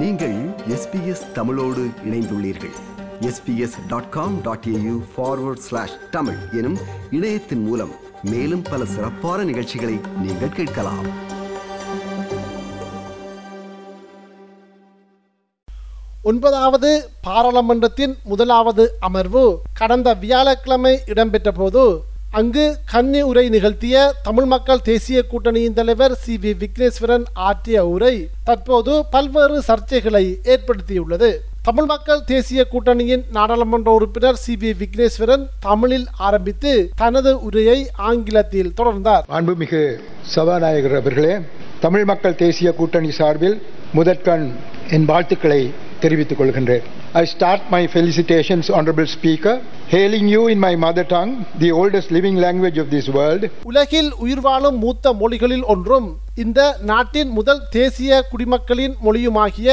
நீங்கள் எஸ்பிஎஸ் தமிழோடு இணைந்துள்ளீர்கள். SBS dot com dot AU forward slash Tamil எனும் இணையத்தின் மூலம் மேலும் பல சிறப்பான நிகழ்ச்சிகளை நீங்கள் கேட்கலாம். ஒன்பதாவது பாராளுமன்றத்தின் முதலாவது அமர்வு கடந்த வியாழக்கிழமை இடம்பெற்ற போது அங்கு கன்னி உரை நிகழ்த்திய தமிழ் மக்கள் தேசிய கூட்டணியின் தலைவர் சி வி விக்னேஸ்வரன் ஆற்றிய உரை தற்போது பல்வேறு சர்ச்சைகளை ஏற்படுத்தியுள்ளது. தமிழ் மக்கள் தேசிய கூட்டணியின் நாடாளுமன்ற உறுப்பினர் சி பி விக்னேஸ்வரன் தமிழில் ஆரம்பித்து தனது உரையை ஆங்கிலத்தில் தொடர்ந்தார். அன்புமிகு சபாநாயகர் அவர்களே தமிழ் மக்கள் தேசிய கூட்டணி சார்பில் முதற்கண் என் வாழ்த்துக்களை தெரிவித்துக் கொள்கின்றேன். I start my felicitations honourable speaker hailing you in my mother tongue the oldest living language of this world உலகில் உயிர் வாழும் மூத்த மொழிகளில் ஒன்றும் இந்த நாட்டின் முதல் தேசிய குடிமக்களின் மொழியுமாகிய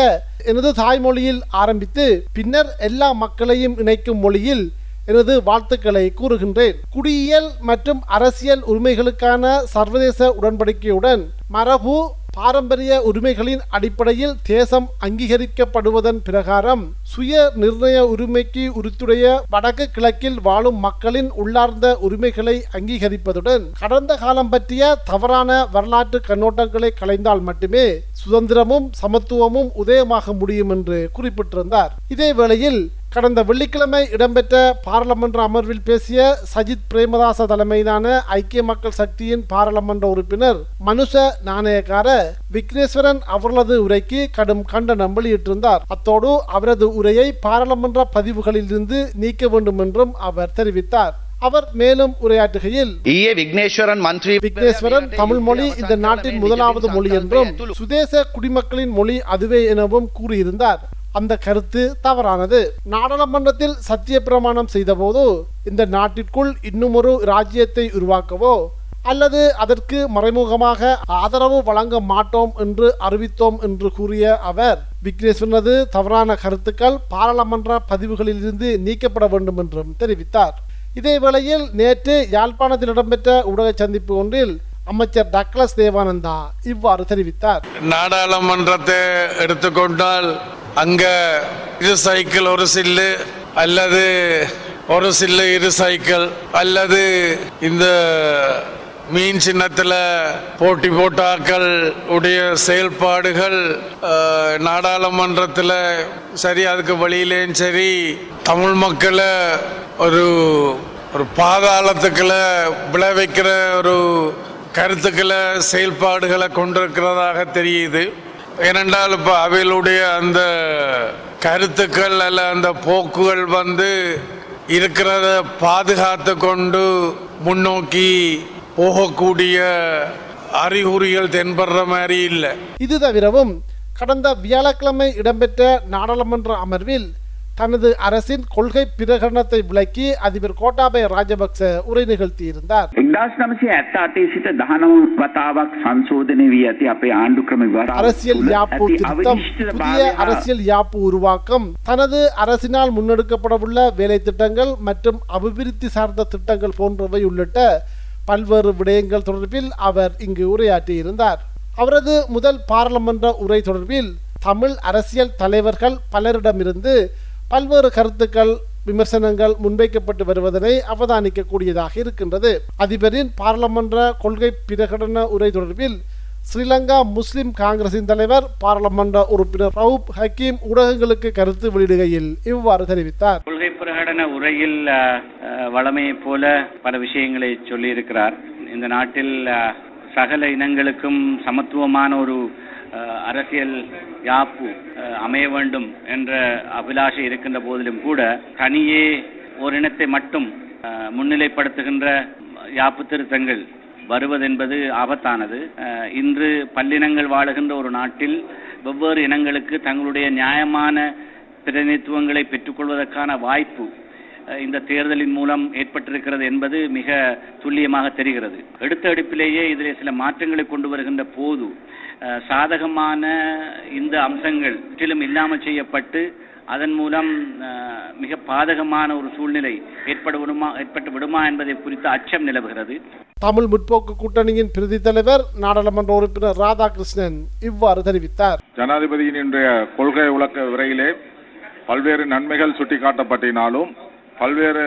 எனது தாய்மொழியில் ஆரம்பித்து பின்னர் எல்லா மக்களையும் இணைக்கும் மொழியில் எனது வாழ்த்துக்களை கூறுகின்றேன். குடியியல் மற்றும் அரசியல் உரிமைகளுக்கான சர்வதேச உடன்படிக்கையுடன் மரபு பாரம்பரிய உரிமைகளின் அடிப்படையில் தேசம் அங்கீகரிக்கப்படுவதன் பிரகாரம் சுய நிர்ணய உரிமைக்கு உறுத்துடைய வடக்கு கிழக்கில் வாழும் மக்களின் உள்ளார்ந்த உரிமைகளை அங்கீகரிப்பதுடன் கடந்த காலம் பற்றிய தவறான வரலாற்று கண்ணோட்டங்களை களைந்தால் மட்டுமே சுதந்திரமும் சமத்துவமும் உதயமாக முடியும் என்று குறிப்பிட்டிருந்தார். இதே வேளையில் கடந்த வெள்ளிக்கிழமை இடம்பெற்ற பாராளுமன்ற அமர்வில் பேசிய சஜித் பிரேமதாச தலைமையிலான ஐக்கிய மக்கள் சக்தியின் பாராளுமன்ற உறுப்பினர் மனுஷ நாணயக்கார விக்னேஸ்வரன் அவர்களது உரைக்கு கடும் கண்டனம் வெளியிட்டிருந்தார். அத்தோடு அவரது உரையை பாராளுமன்ற பதிவுகளில் இருந்து நீக்க வேண்டும் என்றும் அவர் தெரிவித்தார். அவர் மேலும் உரையாற்றுகையில் விக்னேஸ்வரன் மந்திரி விக்னேஸ்வரன் தமிழ் மொழி இந்த நாட்டின் முதலாவது மொழி என்றும் சுதேச குடிமக்களின் மொழி அதுவே எனவும் கூறியிருந்தார். அந்த கருத்து தவறானது. நாடாளுமன்றத்தில் சத்திய பிரமாணம் செய்தபோது இந்த நாட்டிற்குள் இன்னுமொரு ராஜ்யத்தை உருவாக்கவோ அல்லது அதற்கு மறைமுகமாக ஆதரவு வழங்க மாட்டோம் என்று அறிவித்தோம் என்று கூறிய அவர் விக்னேஸ்வரனது தவறான கருத்துக்கள் பாராளுமன்ற பதிவுகளிலிருந்து நீக்கப்பட வேண்டும் என்றும் தெரிவித்தார். இதேவேளையில் நேற்று யாழ்ப்பாணத்தில் இடம்பெற்ற ஊடக சந்திப்பு ஒன்றில் அமைச்சர் டக்ளஸ் தேவானந்தா இவ்வாறு தெரிவித்தார். நாடாளுமன்றத்தை எடுத்துக்கொண்டால் அங்க இரு சைக்கிள் ஒரு சில்லு அல்லது ஒரு சில்லு இரு சைக்கிள் அல்லது இந்த மீன் சின்னத்தில் போட்டி போட்டாக்கள் உடைய செயல்பாடுகள் நாடாளுமன்றத்தில் சரி அதுக்கு வழியிலேயும் சரி தமிழ் மக்களை ஒரு ஒரு பாதாளத்துக்களை விளைவிக்கிற ஒரு கருத்துக்களை செயல்பாடுகளை கொண்டிருக்கிறதாக தெரியுது. ஏனென்றால் இப்போ அவையிலுடைய அந்த கருத்துக்கள் அல்ல அந்த போக்குகள் வந்து இருக்கிறத பாதுகாத்து கொண்டு முன்னோக்கி போகக்கூடிய அறிகுறிகள் தென்படுற மாதிரி இல்லை. இது தவிரவும் கடந்த வியாழக்கிழமை இடம்பெற்ற நாடாளுமன்ற அமர்வில் தனது அரசின் கொள்கை பிரகடனத்தை விளக்கி அதிபர் கோட்டாபய ராஜபக்ச உரை நிகழ்த்தியிருந்தார். එක්දස් නමසය ඇත්ත අටේ සිට දහනව වතාවක් සංශෝධනය වී ඇති අපේ ආණ්ඩුක්‍රම විවරාව அரசியல் තුළ யாப்பு ඇති திருத்தம் අවිනිශ්චිත புதிய භාවය හා அரசியல் யாப்பு உருவாக்கம் தனது அரசினால் முன்னெடுக்கப்படவுள்ள வேலை திட்டங்கள் மற்றும் அபிவிருத்தி சார்ந்த திட்டங்கள் போன்றவை உள்ளிட்ட பல்வேறு விடயங்கள் தொடர்பில் அவர் இங்கு உரையாற்றியிருந்தார் அவரது முதல் பாராளுமன்ற உரை தொடர்பில் தமிழ் அரசியல் தலைவர்கள் பலரிடமிருந்து பல்வேறு கருத்துக்கள் விமர்சனங்கள் முன்வைக்கப்பட்டு வருவதனை அவதானிக்கக்கூடியதாக இருக்கின்றது. அதிபரின் பாராளுமன்ற கொள்கை பிரகடன உரை தொடர்பில் ஸ்ரீலங்கா முஸ்லிம் காங்கிரசின் தலைவர் பாராளுமன்ற உறுப்பினர் ரவுப் ஹக்கீம் ஊடகங்களுக்கு கருத்து வெளியிடுகையில் இவ்வாறு தெரிவித்தார். கொள்கை பிரகடன உரையில் வளமையை போல பல விஷயங்களை சொல்லியிருக்கிறார். இந்த நாட்டில் சகல இனங்களுக்கும் சமத்துவமான ஒரு அரசியல் யாப்பு அமைய வேண்டும் என்ற அபிலாஷை இருக்கின்ற போதிலும் கூட தனியே ஒரு இனத்தை மட்டும் முன்னிலைப்படுத்துகின்ற யாப்பு திருத்தங்கள் வருவதென்பது ஆபத்தானது. இன்று பல்லினங்கள் வாழுகின்ற ஒரு நாட்டில் வெவ்வேறு இனங்களுக்கு தங்களுடைய நியாயமான பிரதிநிதித்துவங்களை பெற்றுக்கொள்வதற்கான வாய்ப்பு இந்த தேர்தலின் மூலம் ஏற்பட்டிருக்கிறது என்பது மிக துல்லியமாக தெரிகிறது. எடுத்த எடுப்பிலேயே இதிலே சில மாற்றங்களை கொண்டு வருகின்ற போது சாதகமான இந்த அம்சங்கள் முற்றிலும் இல்லாமல் செய்யப்பட்டு அதன் மூலம் மிக பாதகமான ஒரு சூழ்நிலை ஏற்பட விடுமா ஏற்பட்டு விடுமா என்பதை குறித்த அச்சம் நிலவுகிறது. தமிழ் முற்போக்கு கூட்டணியின் பிரதி தலைவர் நாடாளுமன்ற உறுப்பினர் ராதாகிருஷ்ணன் இவ்வாறு தெரிவித்தார். ஜனாதிபதியின் இன்றைய கொள்கை விளக்க உரையிலே பல்வேறு நன்மைகள் சுட்டிக்காட்டப்பட்டினாலும் பல்வேறு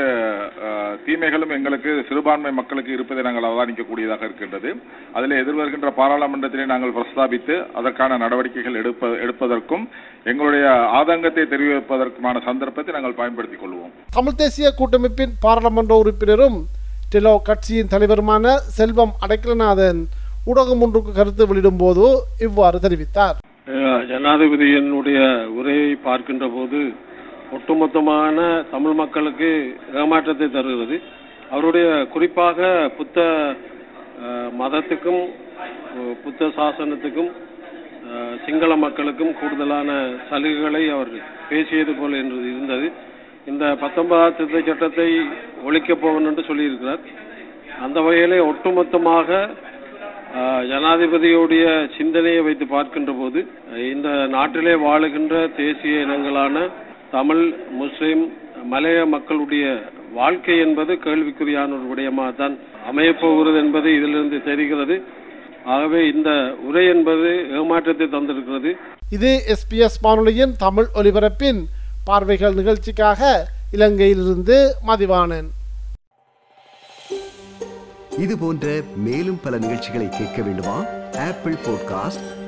தீமைகளும் எங்களுக்கு சிறுபான்மை மக்களுக்கு இருப்பதை நாங்கள் அவதானிக்கக்கூடியதாக இருக்கின்றது. அதில் எதிர்வருகின்ற பாராளுமன்றத்திலே நாங்கள் பிரஸ்தாபித்து அதற்கான நடவடிக்கைகள் எடுப்ப எடுப்பதற்கும் எங்களுடைய ஆதங்கத்தை தெரிவிப்பதற்குமான சந்தர்ப்பத்தை நாங்கள் பயன்படுத்திக் கொள்வோம். தமிழ் தேசிய கூட்டமைப்பின் பாராளுமன்ற உறுப்பினரும் டெலோ கட்சியின் தலைவருமான செல்வம் அடைக்கலநாதன் ஊடகம் ஒன்றுக்கு கருத்து வெளியிடும் போது இவ்வாறு தெரிவித்தார். ஜனாதிபதியினுடைய உரையை பார்க்கின்ற போது ஒட்டுமொத்தமான தமிழ் மக்களுக்கு ஏமாற்றத்தை தருகிறது. அவருடைய குறிப்பாக புத்த மதத்துக்கும் புத்த சாசனத்துக்கும் சிங்கள மக்களுக்கும் கூடுதலான சலுகைகளை அவர் பேசியது போல் என்று இருந்தது. இந்த பத்தொன்பதாம் திருத்த சட்டத்தை ஒழிக்கப் போவன் என்று சொல்லியிருக்கிறார். அந்த வகையிலே ஒட்டுமொத்தமாக ஜனாதிபதியுடைய சிந்தனையை வைத்து பார்க்கின்ற போது இந்த நாட்டிலே வாழுகின்ற தேசிய இனங்களான தமிழ் முஸ்லிம் மலைய மக்களுடைய வாழ்க்கை என்பது கேள்விக்குறியான ஒரு விடயமாக தான் அமையப்போகிறது என்பது இதிலிருந்து தெரிகிறது. ஆகவே இந்த உரை என்பது ஏமாற்றத்தை தந்திருக்கிறது. இது எஸ்பிஎஸ் வானொலியின் தமிழ் ஒலிபரப்பின் பார்வைகள் நிகழ்ச்சிக்காக இலங்கையிலிருந்து மதிவாணன். இது போன்ற மேலும் பல நிகழ்ச்சிகளை கேட்க வேண்டுமா? Apple podcast